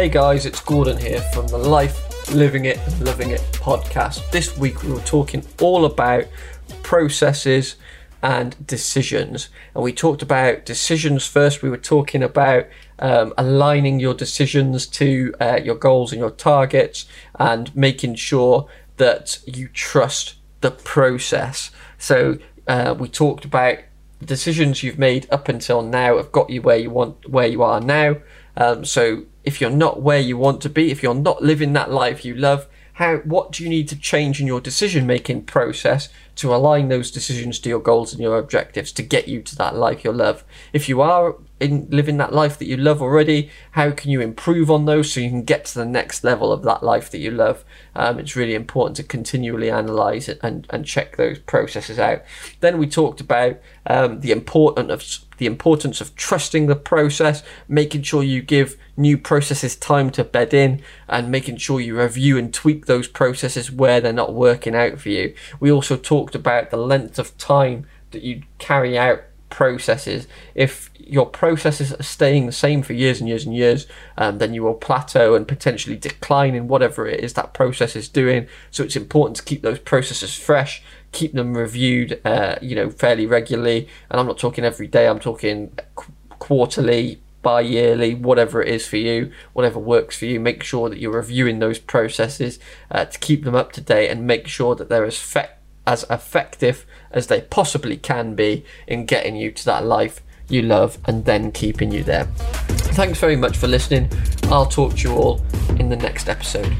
Hey guys, it's Gordon here from the Life Living It Loving It podcast. This week we were talking all about processes and decisions. And we talked about decisions first. We were talking about um, aligning your decisions to uh, your goals and your targets and making sure that you trust the process. So uh, we talked about decisions you've made up until now have got you where you want where you are now. Um, so if you're not where you want to be, if you're not living that life you love, how what do you need to change in your decision making process to align those decisions to your goals and your objectives to get you to that life you love? If you are in living that life that you love already, how can you improve on those so you can get to the next level of that life that you love? Um, it's really important to continually analyze it and, and check those processes out. Then we talked about um, the important of the importance of trusting the process, making sure you give new processes time to bed in, and making sure you review and tweak those processes where they're not working out for you. We also talked about the length of time that you carry out processes. If your processes are staying the same for years and years and years, um, then you will plateau and potentially decline in whatever it is that process is doing. So it's important to keep those processes fresh, keep them reviewed, uh, you know, fairly regularly. And I'm not talking every day. I'm talking qu- quarterly, bi-yearly, whatever it is for you, whatever works for you. Make sure that you're reviewing those processes uh, to keep them up to date and make sure that they're as as effective as they possibly can be in getting you to that life you love and then keeping you there. Thanks very much for listening. I'll talk to you all in the next episode.